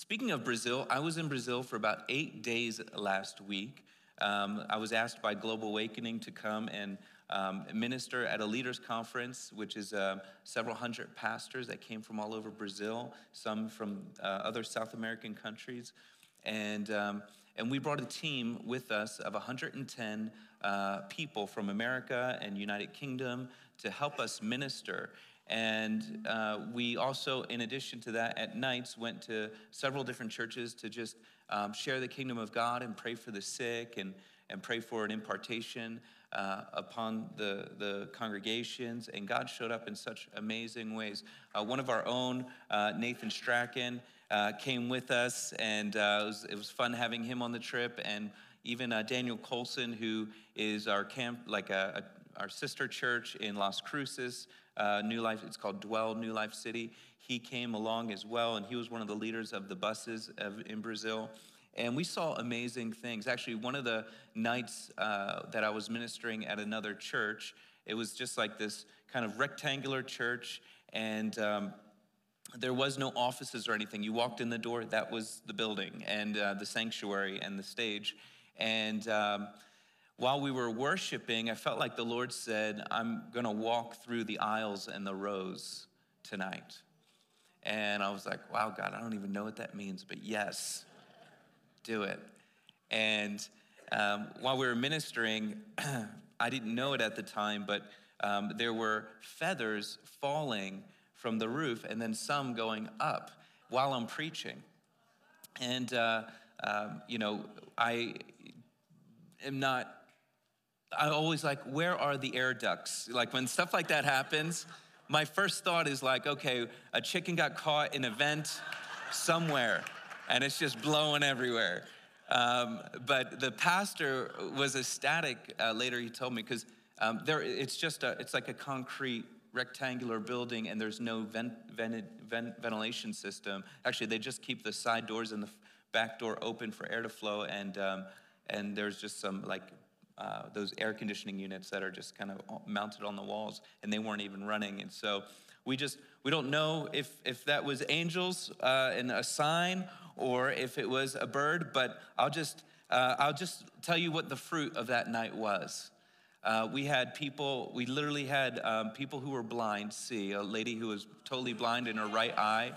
Speaking of Brazil, I was in Brazil for about eight days last week. Um, I was asked by Global Awakening to come and um, minister at a leaders conference, which is uh, several hundred pastors that came from all over Brazil, some from uh, other South American countries. And, um, and we brought a team with us of 110 uh, people from America and United Kingdom to help us minister. And uh, we also, in addition to that, at nights went to several different churches to just um, share the kingdom of God and pray for the sick and, and pray for an impartation uh, upon the, the congregations. And God showed up in such amazing ways. Uh, one of our own, uh, Nathan Strachan, uh, came with us, and uh, it was, it, was, fun having him on the trip. And even Daniel Colson, who is our camp, like a, a, our sister church in Las Cruces uh, New Life, it's called Dwell New Life City. He came along as well, and he was one of the leaders of the buses of, in Brazil. And we saw amazing things. Actually, one of the nights uh, that I was ministering at another church, it was just like this kind of rectangular church, and um, there was no offices or anything. You walked in the door, that was the building, and uh, the sanctuary and the stage. And um, while we were worshiping, I felt like the Lord said, I'm going to walk through the aisles and the rows tonight. And I was like, wow, God, I don't even know what that means, but yes, do it. And um, while we were ministering, I didn't know it at the time, but um, there were feathers falling from the roof and then some going up while I'm preaching. And, uh, um, you know, I am not I always like, where are the air ducts? Like when stuff like that happens, my first thought is like, okay, a chicken got caught in a vent somewhere and it's just blowing everywhere. Um, but the pastor was ecstatic uh, later, he told me, because um, there, it's just a, it's like a concrete rectangular building and there's no vent, vent, vent, ventilation system. Actually, they just keep the side doors and the back door open for air to flow and, um, and there's just some like uh, those air conditioning units that are just kind of mounted on the walls, and they weren't even running. And so we just we don't know if if that was angels uh, and a sign or if it was a bird. But I'll just uh, I'll just tell you what the fruit of that night was. Uh, we had people, we literally had um, people who were blind see, a lady who was totally blind in her right eye,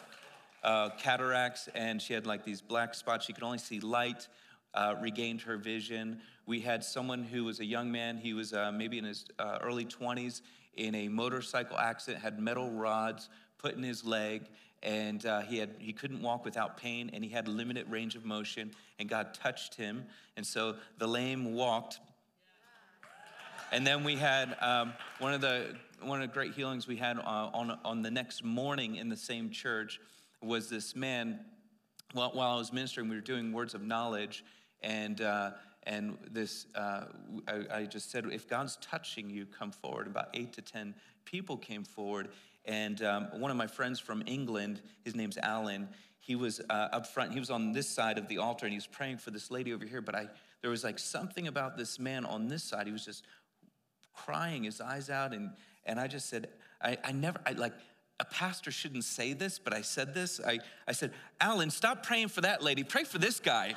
uh, cataracts, and she had like these black spots. She could only see light, uh, regained her vision. We had someone who was a young man, he was uh, maybe in his uh, early 20s, in a motorcycle accident, had metal rods put in his leg, and uh, he, had, he couldn't walk without pain, and he had limited range of motion, and God touched him. And so the lame walked. And then we had um, one, of the, one of the great healings we had uh, on, on the next morning in the same church was this man. While, while I was ministering, we were doing words of knowledge, and uh, and this, uh, I, I, just said, if God's touching you, come forward. About eight to 10 people came forward. And um, one of my friends from England, his name's Alan, he was uh, up front. He was on this side of the altar and he was praying for this lady over here. But I, there was like something about this man on this side. He was just crying his eyes out. And, and I just said, I, I never, I like, a pastor shouldn't say this, but I said this. I, I said, Alan, stop praying for that lady. Pray for this guy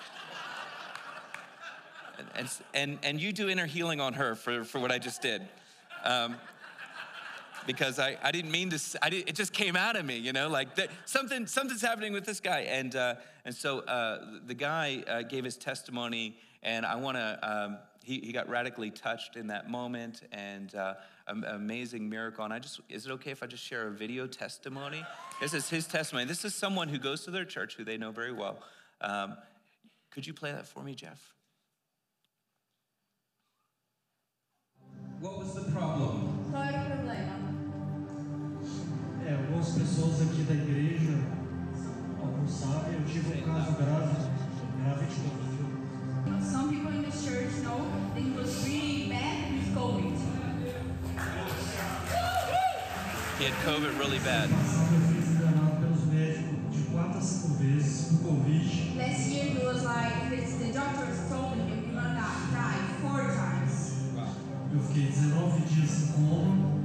and, and, and you do inner healing on her for, for what I just did. Um, because I, I didn't mean to, I did, it just came out of me, you know, like that, something, something's happening with this guy. And, uh, and so uh, the guy uh, gave his testimony, and I want to, um, he, he got radically touched in that moment, and uh, an amazing miracle. And I just, is it okay if I just share a video testimony? This is his testimony. This is someone who goes to their church who they know very well. Um, could you play that for me, Jeff? What was the problem? Qual era o problema? É, algumas pessoas aqui da igreja, alguns sabem, eu tive um caso grave, grave de Covid. Some people in the church know that he was really bad with COVID. He had COVID really bad. Passado eu fui enganado pelos médicos de quatro a cinco vezes por Covid. Last year he was like, the doctors told fiquei 19 dias em coma.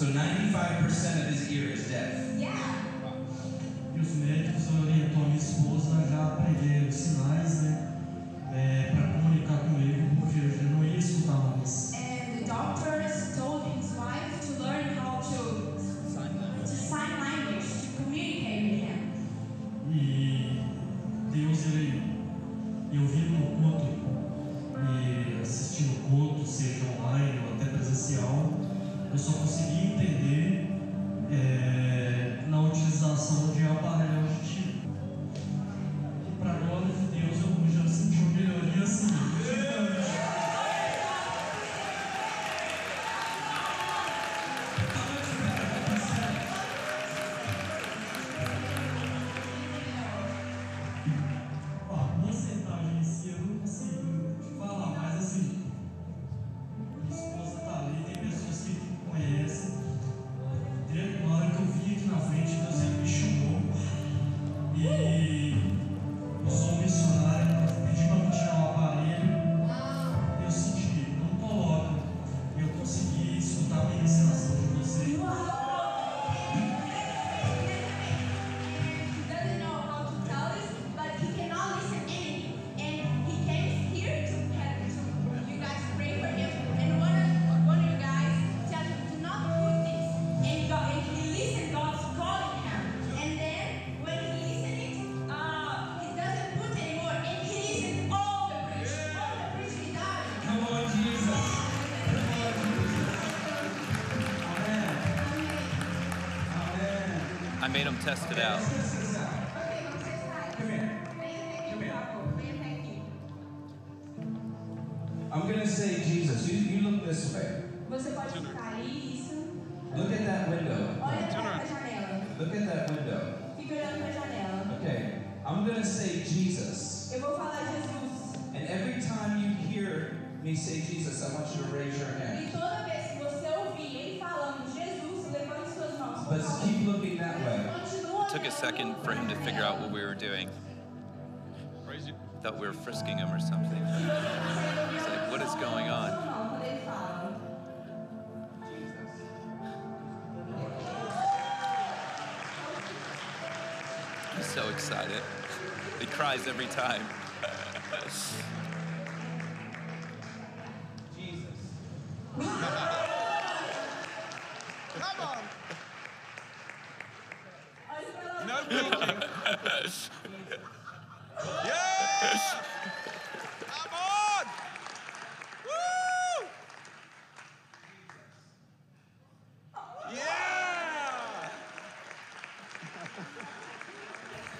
So 95% of his ear is deaf. Yeah. E os médicos orientou a minha esposa já aprender os sinais, made them test it out. Frisking him or something. He's like, what is going on? So excited. He cries every time. Olha pra lá. No preaching. yes! Come on! Woo! Yeah!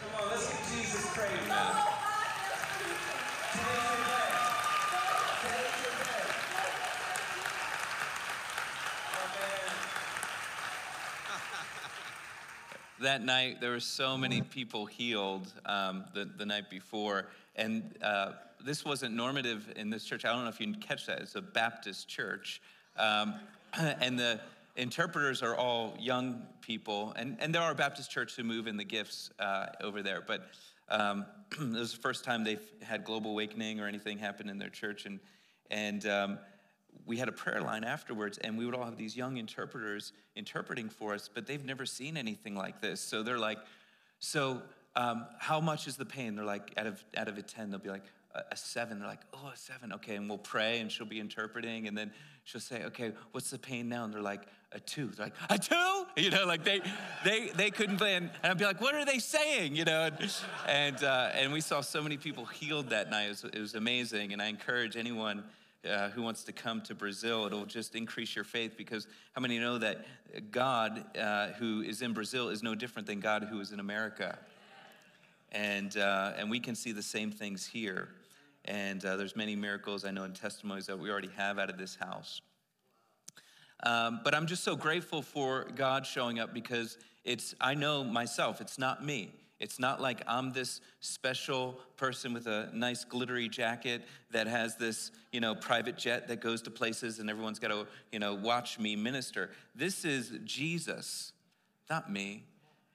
Come on, let's give Jesus praise. That night there were so many people healed um, the, the night before. And uh, this wasn't normative in this church. I don't know if you can catch that. It's a baptist church. Um, and the interpreters are all young people. And, and there are baptist churches who move in the gifts uh, over there. But um, it was the first time they've had global awakening or anything happen in their church. And, and um, we had a prayer line afterwards, and we would all have these young interpreters interpreting for us, but they've never seen anything like this. So they're like, "So, um, how much is the pain?" They're like, "Out of out of a ten, they'll be like a, a seven. They're like, "Oh, a seven, okay." And we'll pray, and she'll be interpreting, and then she'll say, "Okay, what's the pain now?" And they're like, "A two. They're like, "A two? You know, like they they they couldn't plan. And I'd be like, "What are they saying?" You know, and and, uh, and we saw so many people healed that night. It was, it was amazing, and I encourage anyone uh, who wants to come to Brazil. It'll just increase your faith because how many know that God uh, who is in Brazil is no different than God who is in America? And, uh, and we can see the same things here. And uh, there's many miracles I know and testimonies that we already have out of this house. Um, but I'm just so grateful for God showing up because it's, I know myself, it's not me. It's not like I'm this special person with a nice glittery jacket that has this, you know, private jet that goes to places and everyone's got to, you know, watch me minister. This is Jesus, not me.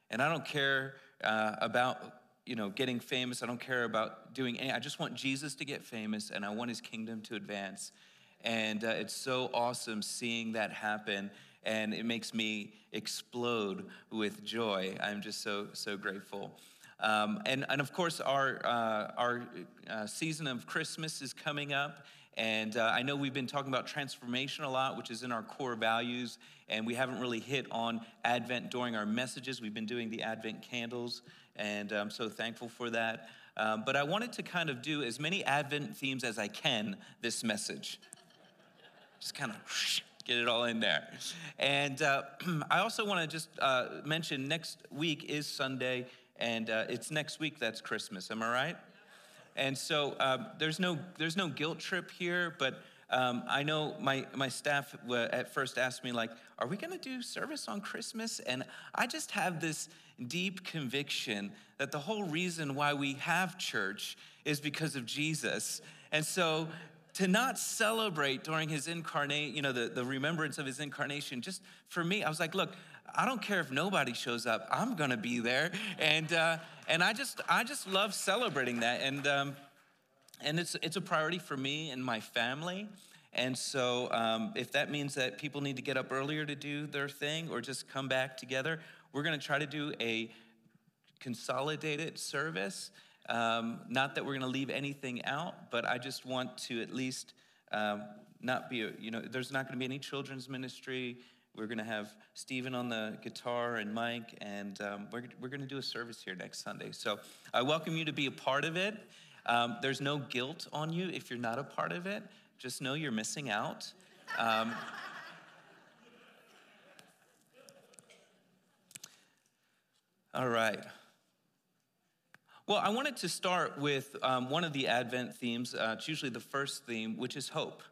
And I don't care uh, about you know, getting famous. I don't care about doing any. I just want Jesus to get famous, and I want His kingdom to advance. And uh, it's so awesome seeing that happen, and it makes me explode with joy. I'm just so so grateful. Um, and, and of course, our, uh, our uh, season of Christmas is coming up. And uh, I know we've been talking about transformation a lot, which is in our core values. And we haven't really hit on Advent during our messages. We've been doing the Advent candles, and I'm so thankful for that. Um, but I wanted to kind of do as many Advent themes as I can this message. Just kind of get it all in there. And uh, I also want to just uh, mention next week is Sunday and uh, it's next week that's Christmas. Am I right? And so um, there's no there's no guilt trip here, but um, I know my my staff at first asked me like, "Are we going to do service on Christmas?" And I just have this deep conviction that the whole reason why we have church is because of Jesus, and so to not celebrate during his incarnate, you know, the, the remembrance of his incarnation, just for me, I was like, look, I don't care if nobody shows up. I'm gonna be there, and uh, and I just I just love celebrating that, and um, and it's it's a priority for me and my family. And so, um, if that means that people need to get up earlier to do their thing or just come back together, we're to try to do a consolidated service. Um, not that we're going to leave anything out, but I just want to at least um, not be, you know, there's not going to be any children's ministry. We're going to have Stephen on the guitar and Mike, and um, we're, we're going to do a service here next Sunday. So I welcome you to be a part of it. Um, there's no guilt on you if you're not a part of it. Just know you're missing out. Um, all right. Well, I wanted to start with um, one of the Advent themes. Uh, it's usually the first theme, which is hope.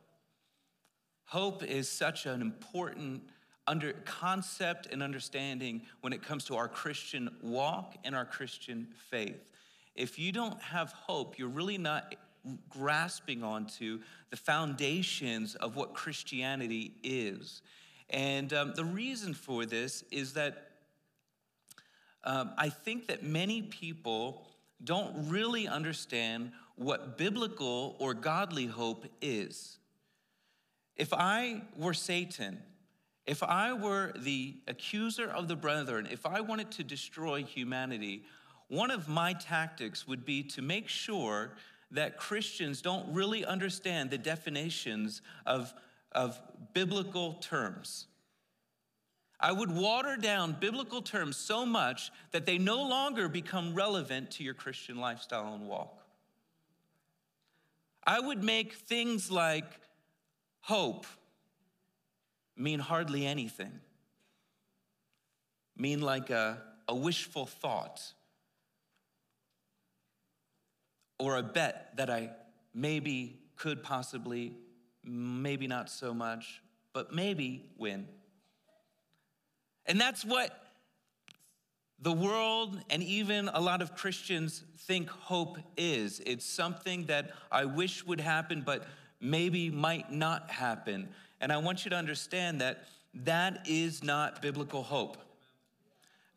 Hope is such an important under concept and understanding when it comes to our Christian walk and our Christian faith. If you don't have hope, you're really not grasping onto the foundations of what Christianity is. And um, the reason for this is that um, I think that many people don't really understand what biblical or godly hope is. If I were Satan, if I were the accuser of the brethren, if I wanted to destroy humanity, one of my tactics would be to make sure that Christians don't really understand the definitions of, of biblical terms. I would water down biblical terms so much that they no longer become relevant to your Christian lifestyle and walk. I would make things like hope mean hardly anything, mean like a, a wishful thought or a bet that I maybe could possibly, maybe not so much, but maybe win. And that's what the world and even a lot of Christians think hope is. It's something that I wish would happen, but maybe might not happen. And I want you to understand that that is not biblical hope.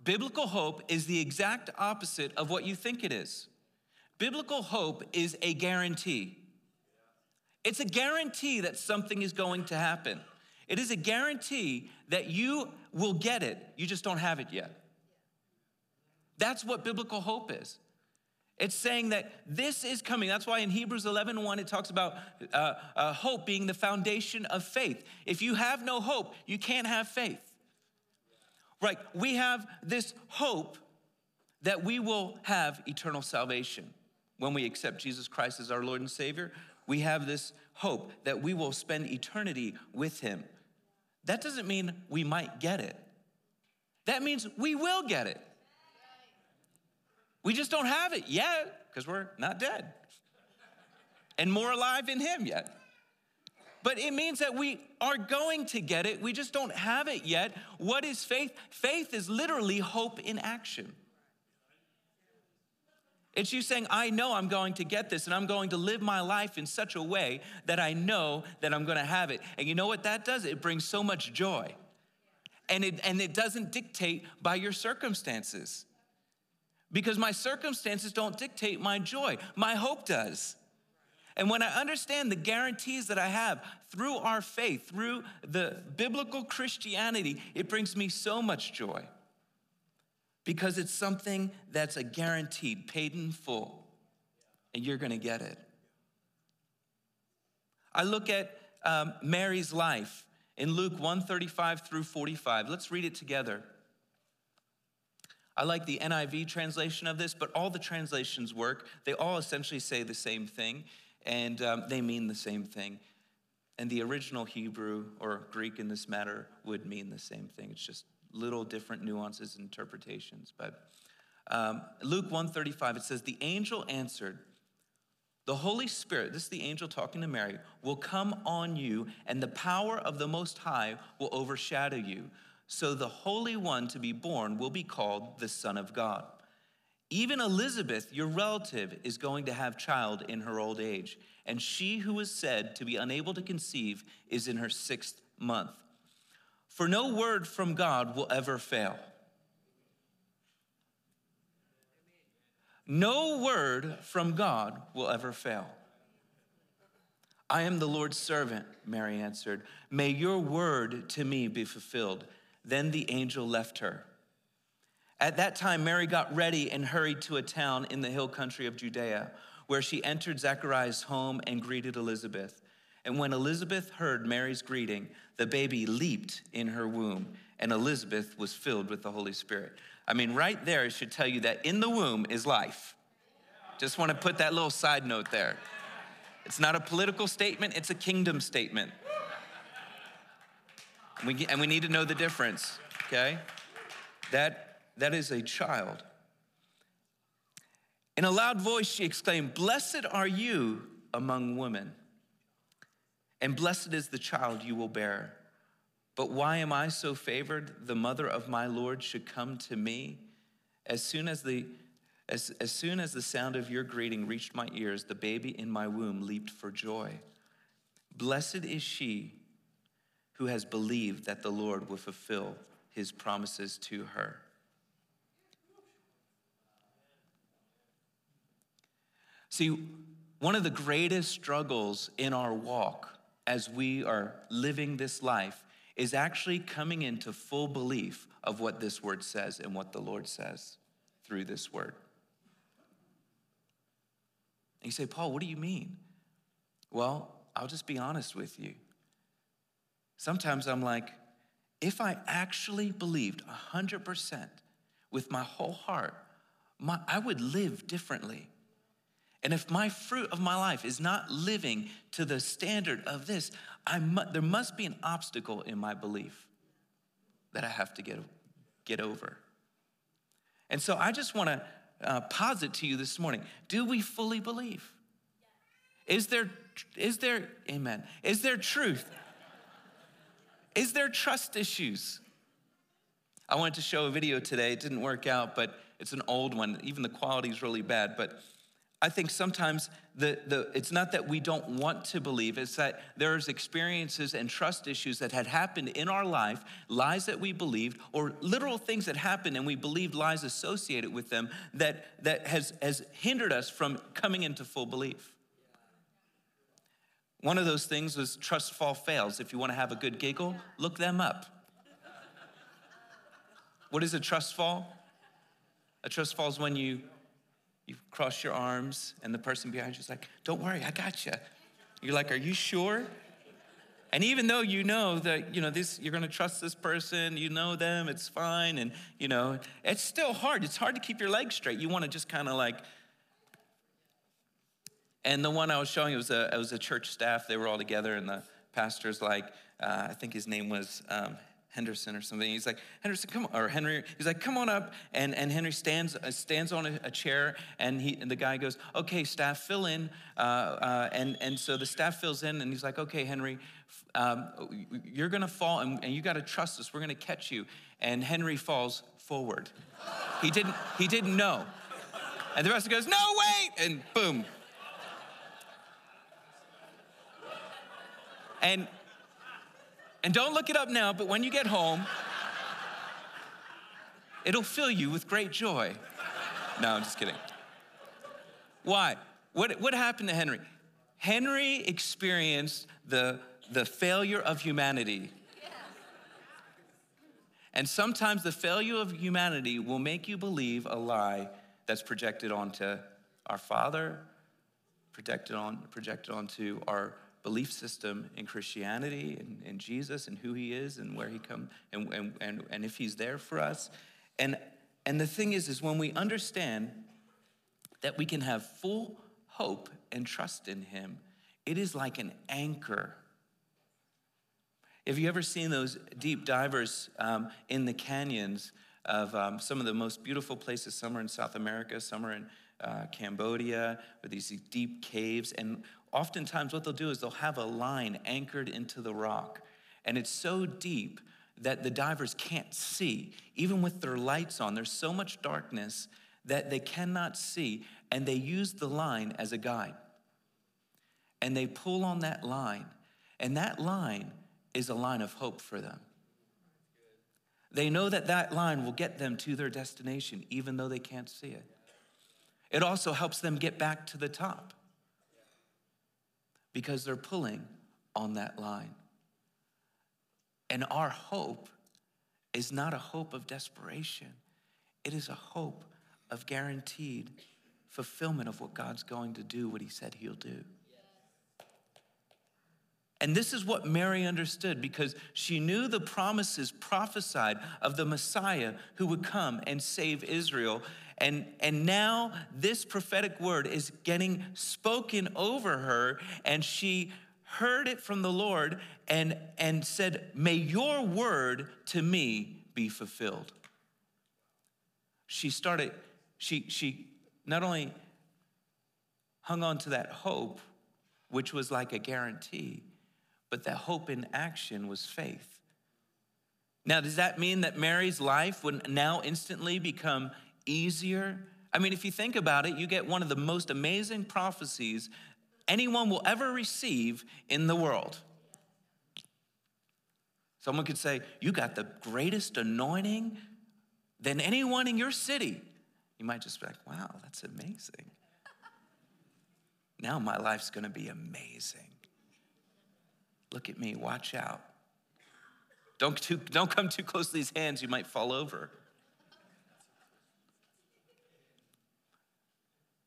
Biblical hope is the exact opposite of what you think it is. Biblical hope is a guarantee. It's a guarantee that something is going to happen. It is a guarantee that you will get it, you just don't have it yet. That's what biblical hope is. It's saying that this is coming. That's why in Hebrews 11 1, it talks about uh, uh, hope being the foundation of faith. If you have no hope, you can't have faith. Right? We have this hope that we will have eternal salvation. When we accept Jesus Christ as our Lord and Savior, we have this hope that we will spend eternity with Him. That doesn't mean we might get it, that means we will get it. We just don't have it yet because we're not dead and more alive in Him yet. But it means that we are going to get it. We just don't have it yet. What is faith? Faith is literally hope in action. It's you saying, I know I'm going to get this and I'm going to live my life in such a way that I know that I'm going to have it. And you know what that does? It brings so much joy. And it, and it doesn't dictate by your circumstances. because my circumstances don't dictate my joy. My hope does. And when I understand the guarantees that I have through our faith, through the biblical Christianity, it brings me so much joy because it's something that's a guaranteed, paid in full, and you're gonna get it. I look at um, Mary's life in Luke 135 through 45. Let's read it together. I like the NIV translation of this, but all the translations work. They all essentially say the same thing, and um, they mean the same thing. And the original Hebrew or Greek in this matter would mean the same thing. It's just little different nuances and interpretations. But um, Luke 135, it says, The angel answered, the Holy Spirit, this is the angel talking to Mary, will come on you, and the power of the Most High will overshadow you. So the Holy One to be born will be called the Son of God. Even Elizabeth, your relative, is going to have child in her old age, and she who is said to be unable to conceive is in her sixth month. For no word from God will ever fail. No word from God will ever fail. I am the Lord's servant, Mary answered. May your word to me be fulfilled. Then the angel left her. At that time, Mary got ready and hurried to a town in the hill country of Judea, where she entered Zechariah's home and greeted Elizabeth. And when Elizabeth heard Mary's greeting, the baby leaped in her womb, and Elizabeth was filled with the Holy Spirit. I mean, right there should tell you that in the womb is life. Just want to put that little side note there. It's not a political statement, it's a kingdom statement. We, and we need to know the difference, okay? That, that is a child. In a loud voice, she exclaimed, Blessed are you among women, and blessed is the child you will bear. But why am I so favored? The mother of my Lord should come to me. As soon as the as, as soon as the sound of your greeting reached my ears, the baby in my womb leaped for joy. Blessed is she who has believed that the Lord will fulfill his promises to her. See, one of the greatest struggles in our walk as we are living this life is actually coming into full belief of what this word says and what the Lord says through this word. And you say, Paul, what do you mean? Well, I'll just be honest with you. Sometimes I'm like, if I actually believed 100% with my whole heart, my, I would live differently. And if my fruit of my life is not living to the standard of this, I mu- there must be an obstacle in my belief that I have to get, get over. And so I just want to uh, posit to you this morning do we fully believe? Is there, is there, amen, is there truth? Is there trust issues? I wanted to show a video today. It didn't work out, but it's an old one. Even the quality is really bad. But I think sometimes the, the, it's not that we don't want to believe, it's that there's experiences and trust issues that had happened in our life, lies that we believed, or literal things that happened and we believed lies associated with them that, that has, has hindered us from coming into full belief. One of those things was trust fall fails. If you want to have a good giggle, look them up. What is a trust fall? A trust fall is when you you cross your arms, and the person behind you is like, Don't worry, I got you. You're like, Are you sure? And even though you know that, you know, this, you're gonna trust this person, you know them, it's fine, and, you know, it's still hard. It's hard to keep your legs straight. You wanna just kind of like, and the one I was showing, it was a, it was a church staff, they were all together, and the pastor's like, uh, I think his name was um, Henderson or something. He's like, Henderson, come on, or Henry, he's like, come on up. And, and Henry stands, uh, stands on a, a, chair and, he, and the guy goes, okay, staff, fill in. Uh, uh, and, and so the staff fills in and he's like, okay, Henry, um, you're gonna fall and, and you gotta trust us. We're gonna catch you. And Henry falls forward. he didn't, he didn't know. And the rest goes, no, wait, and boom. And and don't look it up now, but when you get home, it'll fill you with great joy. No, I'm just kidding. Why? What, what happened to Henry? Henry experienced the, the failure of humanity. And sometimes the failure of humanity will make you believe a lie that's projected onto our Father, projected, on, projected onto our belief system in Christianity and, and Jesus and who he is and where he come and, and, and, and if he's there for us. And, and the thing is, is when we understand that we can have full hope and trust in him, it is like an anchor have you ever seen those deep divers um, in the canyons of um, some of the most beautiful places? Some are in South America, some are in uh, Cambodia, or these deep caves. And oftentimes, what they'll do is they'll have a line anchored into the rock. And it's so deep that the divers can't see, even with their lights on. There's so much darkness that they cannot see, and they use the line as a guide. And they pull on that line, and that line is a line of hope for them. They know that that line will get them to their destination, even though they can't see it. It also helps them get back to the top because they're pulling on that line. And our hope is not a hope of desperation, it is a hope of guaranteed fulfillment of what God's going to do, what He said He'll do. And this is what Mary understood because she knew the promises prophesied of the Messiah who would come and save Israel. And, and now this prophetic word is getting spoken over her, and she heard it from the Lord and, and said, May your word to me be fulfilled. She started, she, she not only hung on to that hope, which was like a guarantee but that hope in action was faith. Now, does that mean that Mary's life would now instantly become easier? I mean, if you think about it, you get one of the most amazing prophecies anyone will ever receive in the world. Someone could say, You got the greatest anointing than anyone in your city. You might just be like, Wow, that's amazing. Now my life's gonna be amazing. Look at me, watch out. Don't, too, don't come too close to these hands, you might fall over.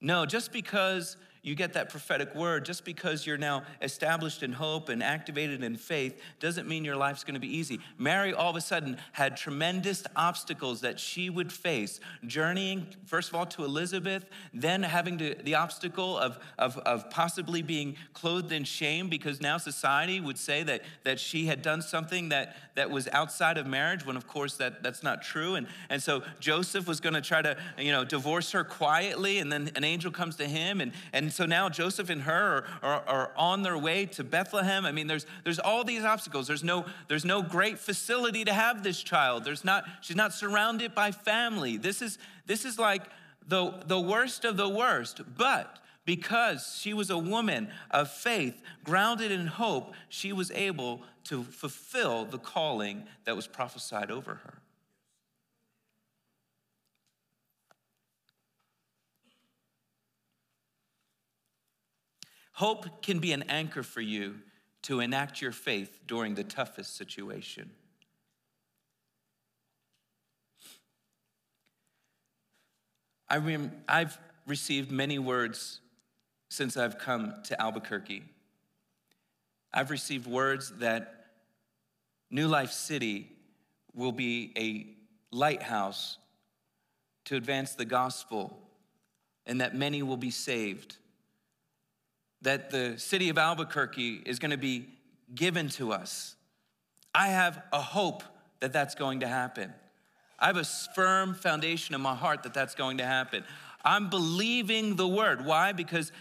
No, just because you get that prophetic word, just because you're now established in hope and activated in faith, doesn't mean your life's gonna be easy. Mary all of a sudden had tremendous obstacles that she would face, journeying, first of all, to Elizabeth, then having to, the obstacle of, of, of possibly being clothed in shame because now society would say that, that she had done something that, that was outside of marriage, when of course that, that's not true. And, and so Joseph was gonna try to, you know, divorce her quietly, and then an angel comes to him and, and and so now Joseph and her are, are, are, on their way to Bethlehem. I mean, there's, there's all these obstacles. There's no, there's no great facility to have this child. There's not, she's not surrounded by family. This is, this is like the, the worst of the worst. But because she was a woman of faith, grounded in hope, she was able to fulfill the calling that was prophesied over her. Hope can be an anchor for you to enact your faith during the toughest situation. I rem- I've received many words since I've come to Albuquerque. I've received words that New Life City will be a lighthouse to advance the gospel and that many will be saved that the city of Albuquerque is going to be given to us. I have a hope that that's going to happen. I have a firm foundation in my heart that that's going to happen. I'm believing the word. Why? Because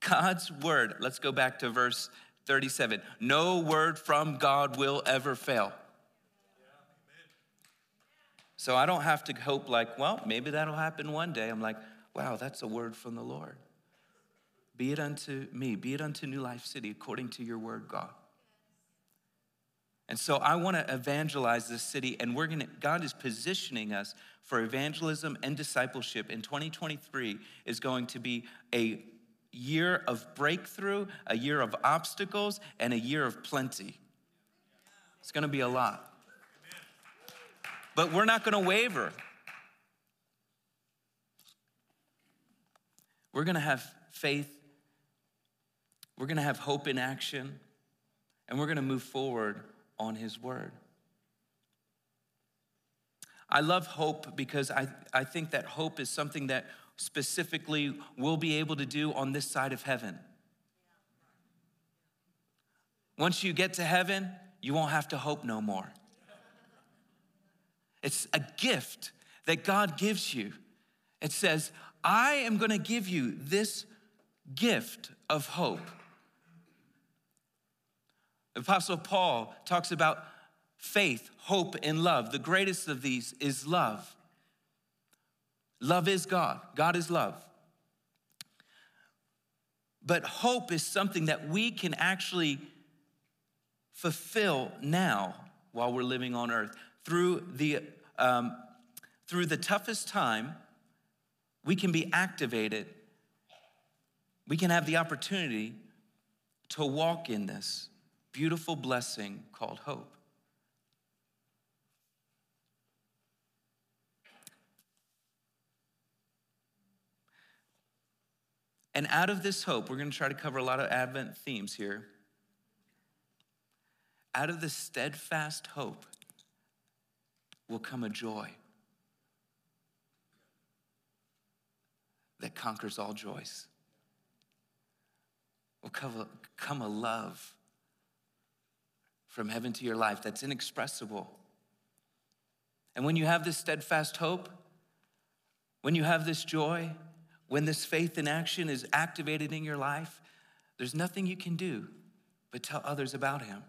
God's word, let's go back to verse 37. No word from God will ever fail. So I don't have to hope, like, well, maybe that'll happen one day. I'm like, wow, that's a word from the Lord. Be it unto me, be it unto New Life City, according to your word, God. And so I want to evangelize this city, and we're gonna, God is positioning us for evangelism and discipleship. In 2023 is going to be a year of breakthrough, a year of obstacles, and a year of plenty. It's going to be a lot. But we're not going to waver. We're going to have faith. We're going to have hope in action. And we're going to move forward on His word. I love hope because I, I think that hope is something that specifically we'll be able to do on this side of heaven. Once you get to heaven, you won't have to hope no more. It's a gift that God gives you. It says, I am going to give you this gift of hope. Apostle Paul talks about faith, hope, and love. The greatest of these is love. Love is God, God is love. But hope is something that we can actually fulfill now while we're living on earth. Through the, um, through the toughest time, we can be activated. We can have the opportunity to walk in this beautiful blessing called hope. And out of this hope, we're going to try to cover a lot of Advent themes here. Out of this steadfast hope will come a joy that conquers all joys. Will come a, come a love from heaven to your life that's inexpressible. And when you have this steadfast hope, when you have this joy, when this faith in action is activated in your life, there's nothing you can do but tell others about him.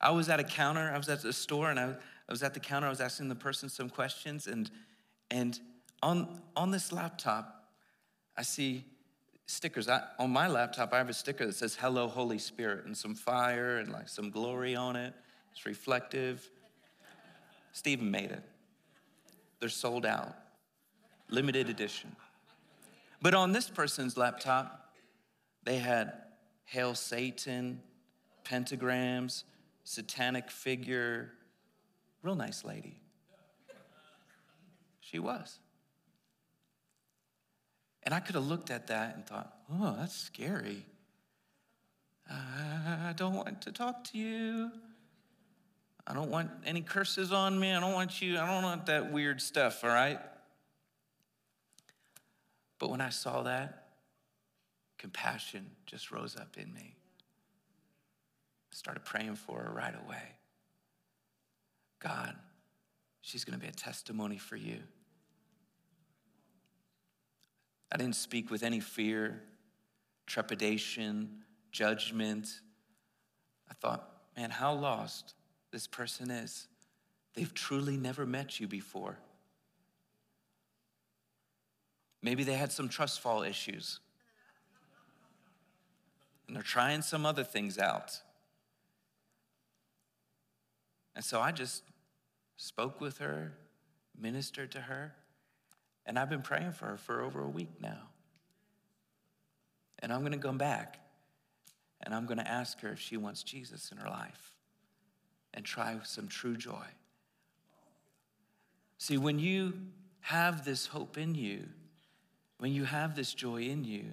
I was at a counter, I was at the store, and I, I was at the counter, I was asking the person some questions, and, and on, on this laptop, I see stickers. I, on my laptop, I have a sticker that says Hello, Holy Spirit, and some fire and like some glory on it. It's reflective. Stephen made it. They're sold out, limited edition. But on this person's laptop, they had Hail Satan, pentagrams, satanic figure. Real nice lady. She was. And I could have looked at that and thought, oh, that's scary. I don't want to talk to you. I don't want any curses on me. I don't want you, I don't want that weird stuff, all right? But when I saw that, compassion just rose up in me. I started praying for her right away. God, she's going to be a testimony for you. I didn't speak with any fear, trepidation, judgment. I thought, man, how lost this person is. They've truly never met you before. Maybe they had some trust fall issues. And they're trying some other things out. And so I just spoke with her, ministered to her, and I've been praying for her for over a week now. And I'm going to come back and I'm going to ask her if she wants Jesus in her life and try some true joy. See, when you have this hope in you, when you have this joy in you,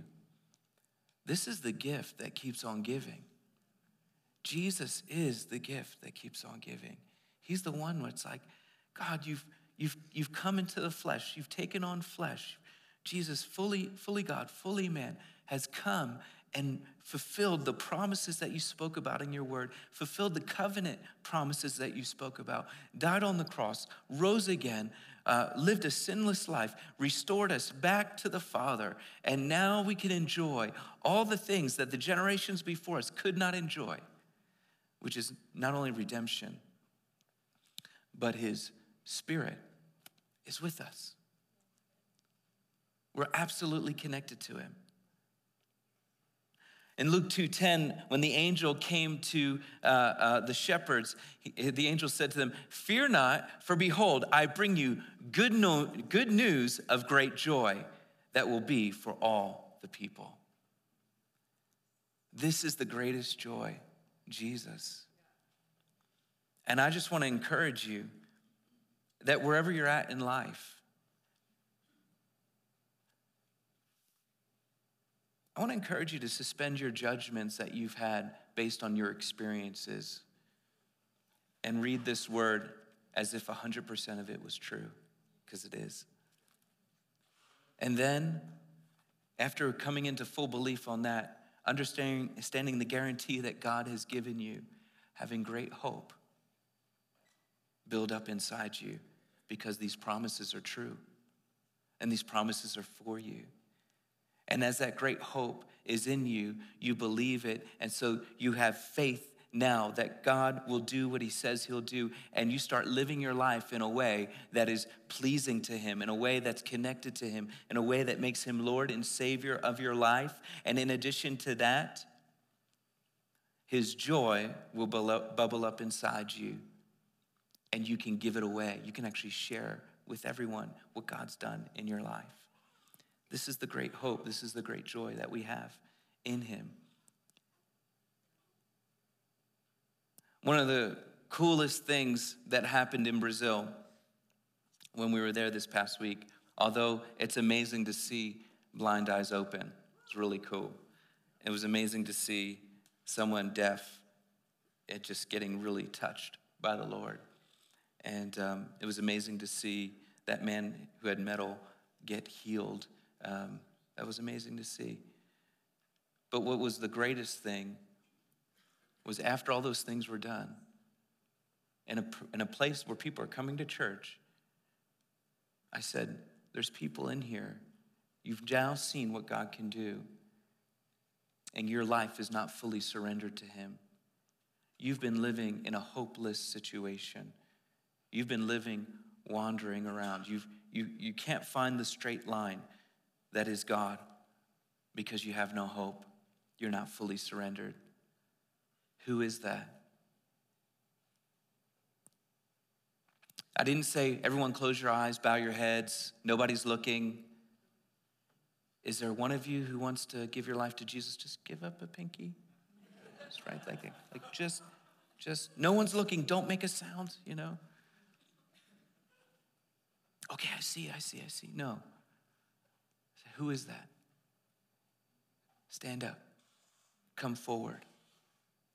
this is the gift that keeps on giving. Jesus is the gift that keeps on giving. He's the one where it's like, God, you've, you've, you've come into the flesh, you've taken on flesh. Jesus, fully, fully God, fully man, has come and fulfilled the promises that you spoke about in your word, fulfilled the covenant promises that you spoke about, died on the cross, rose again, uh, lived a sinless life, restored us back to the Father, and now we can enjoy all the things that the generations before us could not enjoy, which is not only redemption, but His Spirit is with us. We're absolutely connected to Him. In Luke 2:10, when the angel came to uh, uh, the shepherds, he, the angel said to them, "Fear not, for behold, I bring you good, no, good news of great joy that will be for all the people." This is the greatest joy, Jesus. And I just want to encourage you that wherever you're at in life, I want to encourage you to suspend your judgments that you've had based on your experiences and read this word as if 100% of it was true, because it is. And then, after coming into full belief on that, understanding the guarantee that God has given you, having great hope build up inside you because these promises are true and these promises are for you. And as that great hope is in you, you believe it. And so you have faith now that God will do what he says he'll do. And you start living your life in a way that is pleasing to him, in a way that's connected to him, in a way that makes him Lord and Savior of your life. And in addition to that, his joy will bubble up inside you. And you can give it away. You can actually share with everyone what God's done in your life. This is the great hope. This is the great joy that we have in Him. One of the coolest things that happened in Brazil when we were there this past week, although it's amazing to see blind eyes open, it's really cool. It was amazing to see someone deaf it just getting really touched by the Lord. And um, it was amazing to see that man who had metal get healed um, that was amazing to see. But what was the greatest thing was after all those things were done, in a, in a place where people are coming to church, I said, There's people in here. You've now seen what God can do, and your life is not fully surrendered to Him. You've been living in a hopeless situation. You've been living wandering around. You've, you, you can't find the straight line that is God because you have no hope. You're not fully surrendered. Who is that? I didn't say, everyone close your eyes, bow your heads, nobody's looking. Is there one of you who wants to give your life to Jesus? Just give up a pinky. That's right. Like, like just, just, no one's looking. Don't make a sound, you know? Okay, I see, I see, I see. No. Who is that? Stand up. Come forward.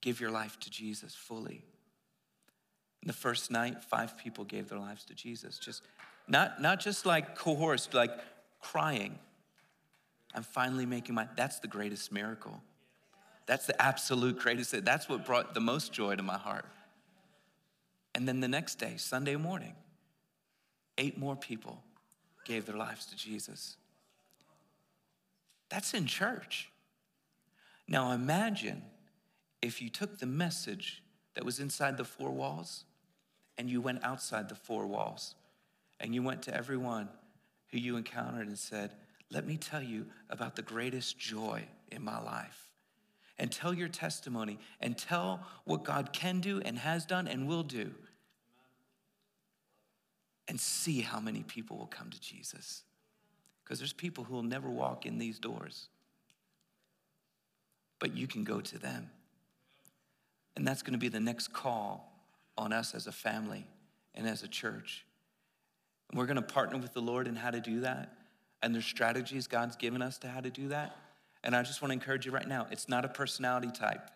Give your life to Jesus fully. The first night, five people gave their lives to Jesus. Just not, not just like coerced, like crying. I'm finally making my that's the greatest miracle. That's the absolute greatest. That's what brought the most joy to my heart. And then the next day, Sunday morning, eight more people gave their lives to Jesus. That's in church. Now imagine if you took the message that was inside the four walls and you went outside the four walls and you went to everyone who you encountered and said, Let me tell you about the greatest joy in my life. And tell your testimony and tell what God can do and has done and will do. And see how many people will come to Jesus because there's people who will never walk in these doors. But you can go to them. And that's going to be the next call on us as a family and as a church. And we're going to partner with the Lord in how to do that. And there's strategies God's given us to how to do that. And I just want to encourage you right now it's not a personality type.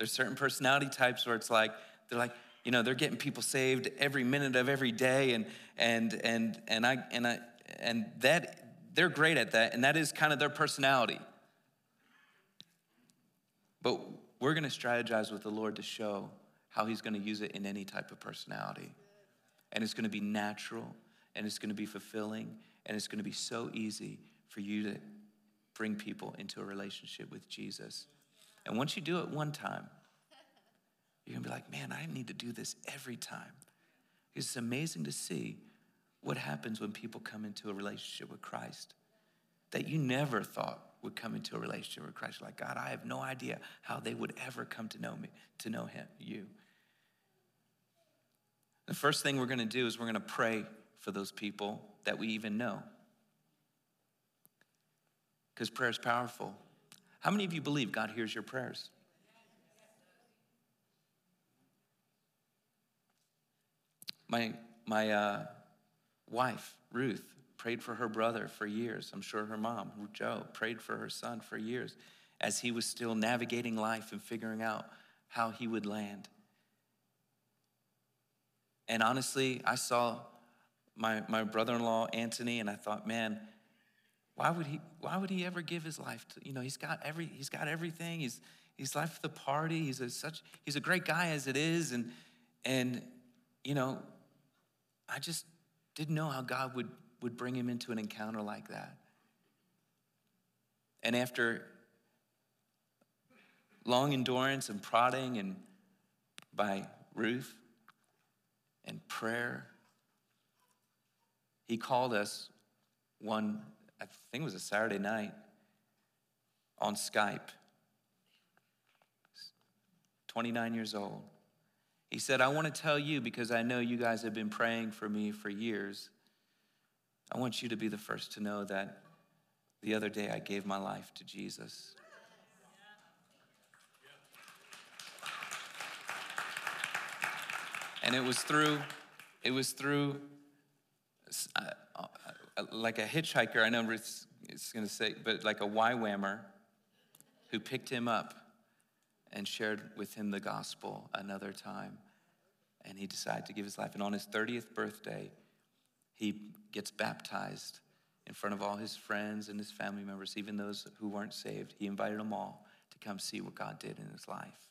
There's certain personality types where it's like, they're like, you know they're getting people saved every minute of every day and and and and i and i and that they're great at that and that is kind of their personality. But we're going to strategize with the lord to show how he's going to use it in any type of personality. And it's going to be natural and it's going to be fulfilling and it's going to be so easy for you to bring people into a relationship with jesus and once you do it one time you're gonna be like, man, I need to do this every time. It's amazing to see what happens when people come into a relationship with Christ that you never thought would come into a relationship with Christ. You're like, God, I have no idea how they would ever come to know me, to know him, you. The first thing we're to do is we're to pray for those people that we even know. Because prayer is powerful. How many of you believe God hears your prayers? My, my uh, wife, Ruth, prayed for her brother for years. I'm sure her mom, Joe, prayed for her son for years as he was still navigating life and figuring out how he would land. And honestly, I saw my, my brother-in-law, Anthony, and I thought, man, why would he why would he ever give his life to, you know, he's got every he's got everything. He's he's left the party. He's a such he's a great guy as it is. And and you know, I just didn't know how God would, would bring him into an encounter like that. And after long endurance and prodding and by Ruth and prayer, he called us one, I think it was a Saturday night, on Skype. 29 years old. He said, I want to tell you because I know you guys have been praying for me for years. I want you to be the first to know that the other day I gave my life to Jesus. And it was through, it was through uh, uh, like a hitchhiker, I know it's going to say, but like a YWAMer who picked him up and shared with him the gospel another time. And he decided to give his life. And on his 30th birthday, he gets baptized in front of all his friends and his family members, even those who weren't saved. He invited them all to come see what God did in his life.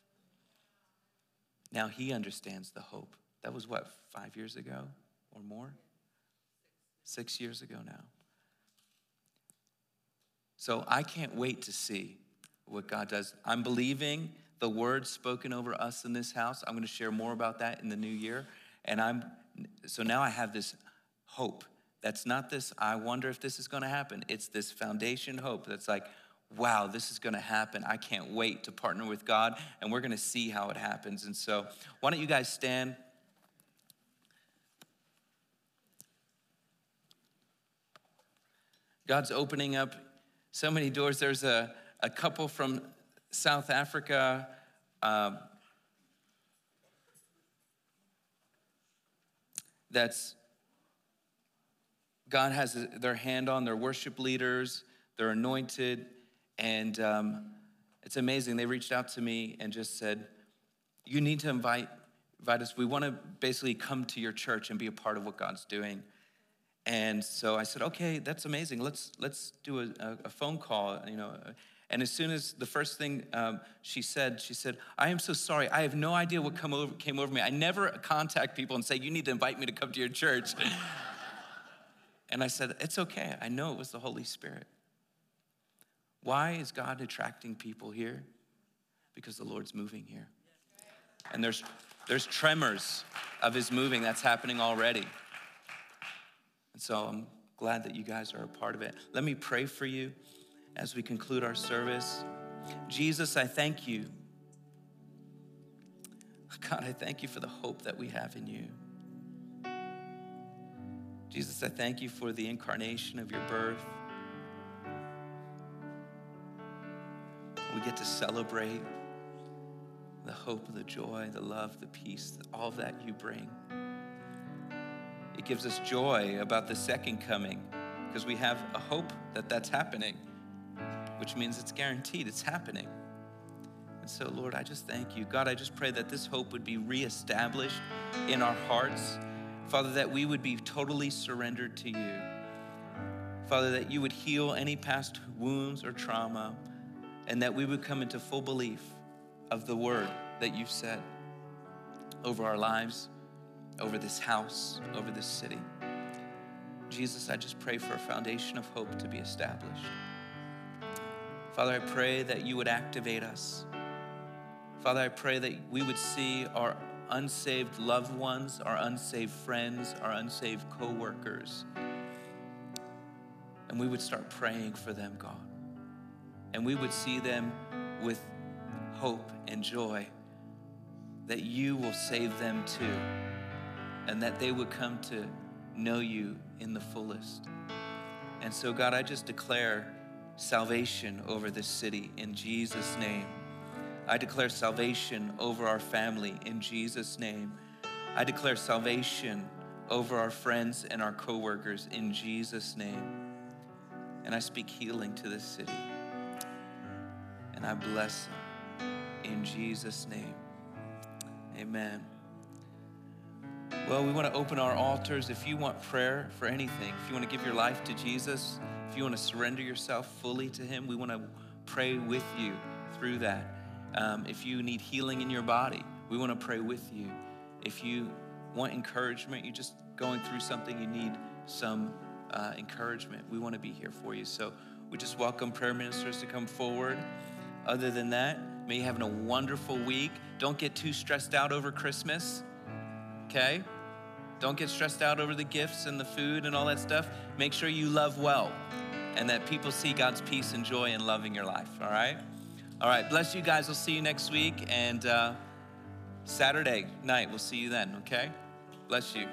Now he understands the hope. That was what, five years ago or more? Six years ago now. So I can't wait to see what God does. I'm believing the words spoken over us in this house. I'm going to share more about that in the new year. And I'm so now I have this hope. That's not this, I wonder if this is going to happen. It's this foundation hope that's like, wow, this is going to happen. I can't wait to partner with God, and we're going to see how it happens. And so, why don't you guys stand? God's opening up so many doors. There's a, a couple from South Africa. Um, that's God has their hand on their worship leaders, they're anointed, and um, it's amazing. They reached out to me and just said, You need to invite, invite us. We want to basically come to your church and be a part of what God's doing. And so I said, okay, that's amazing. Let's let's do a, a phone call. You know, and as soon as the first thing um, she said, she said, I am so sorry. I have no idea what come over, came over me. I never contact people and say, You need to invite me to come to your church. and I said, It's okay. I know it was the Holy Spirit. Why is God attracting people here? Because the Lord's moving here. And there's, there's tremors of his moving that's happening already. And so I'm glad that you guys are a part of it. Let me pray for you as we conclude our service. Jesus, I thank you. God, I thank you for the hope that we have in you. Jesus, I thank you for the incarnation of your birth. We get to celebrate the hope, the joy, the love, the peace, all that you bring. It gives us joy about the second coming because we have a hope that that's happening which means it's guaranteed, it's happening. And so, Lord, I just thank you. God, I just pray that this hope would be reestablished in our hearts. Father, that we would be totally surrendered to you. Father, that you would heal any past wounds or trauma, and that we would come into full belief of the word that you've said over our lives, over this house, over this city. Jesus, I just pray for a foundation of hope to be established. Father, I pray that you would activate us. Father, I pray that we would see our unsaved loved ones, our unsaved friends, our unsaved coworkers. And we would start praying for them, God. And we would see them with hope and joy that you will save them too, and that they would come to know you in the fullest. And so, God, I just declare salvation over this city in Jesus' name. I declare salvation over our family in Jesus' name. I declare salvation over our friends and our coworkers in Jesus' name. And I speak healing to this city. And I bless them in Jesus' name. Amen. Well, we want to open our altars. If you want prayer for anything, if you want to give your life to Jesus, if you want to surrender yourself fully to Him, we want to pray with you through that. Um, if you need healing in your body, we want to pray with you. If you want encouragement, you're just going through something, you need some uh, encouragement, we want to be here for you. So we just welcome prayer ministers to come forward. Other than that, may you having a wonderful week. Don't get too stressed out over Christmas, okay? Don't get stressed out over the gifts and the food and all that stuff. Make sure you love well and that people see God's peace and joy in loving your life, all right? All right, bless you guys. We'll see you next week. And uh, Saturday night, we'll see you then, okay? Bless you.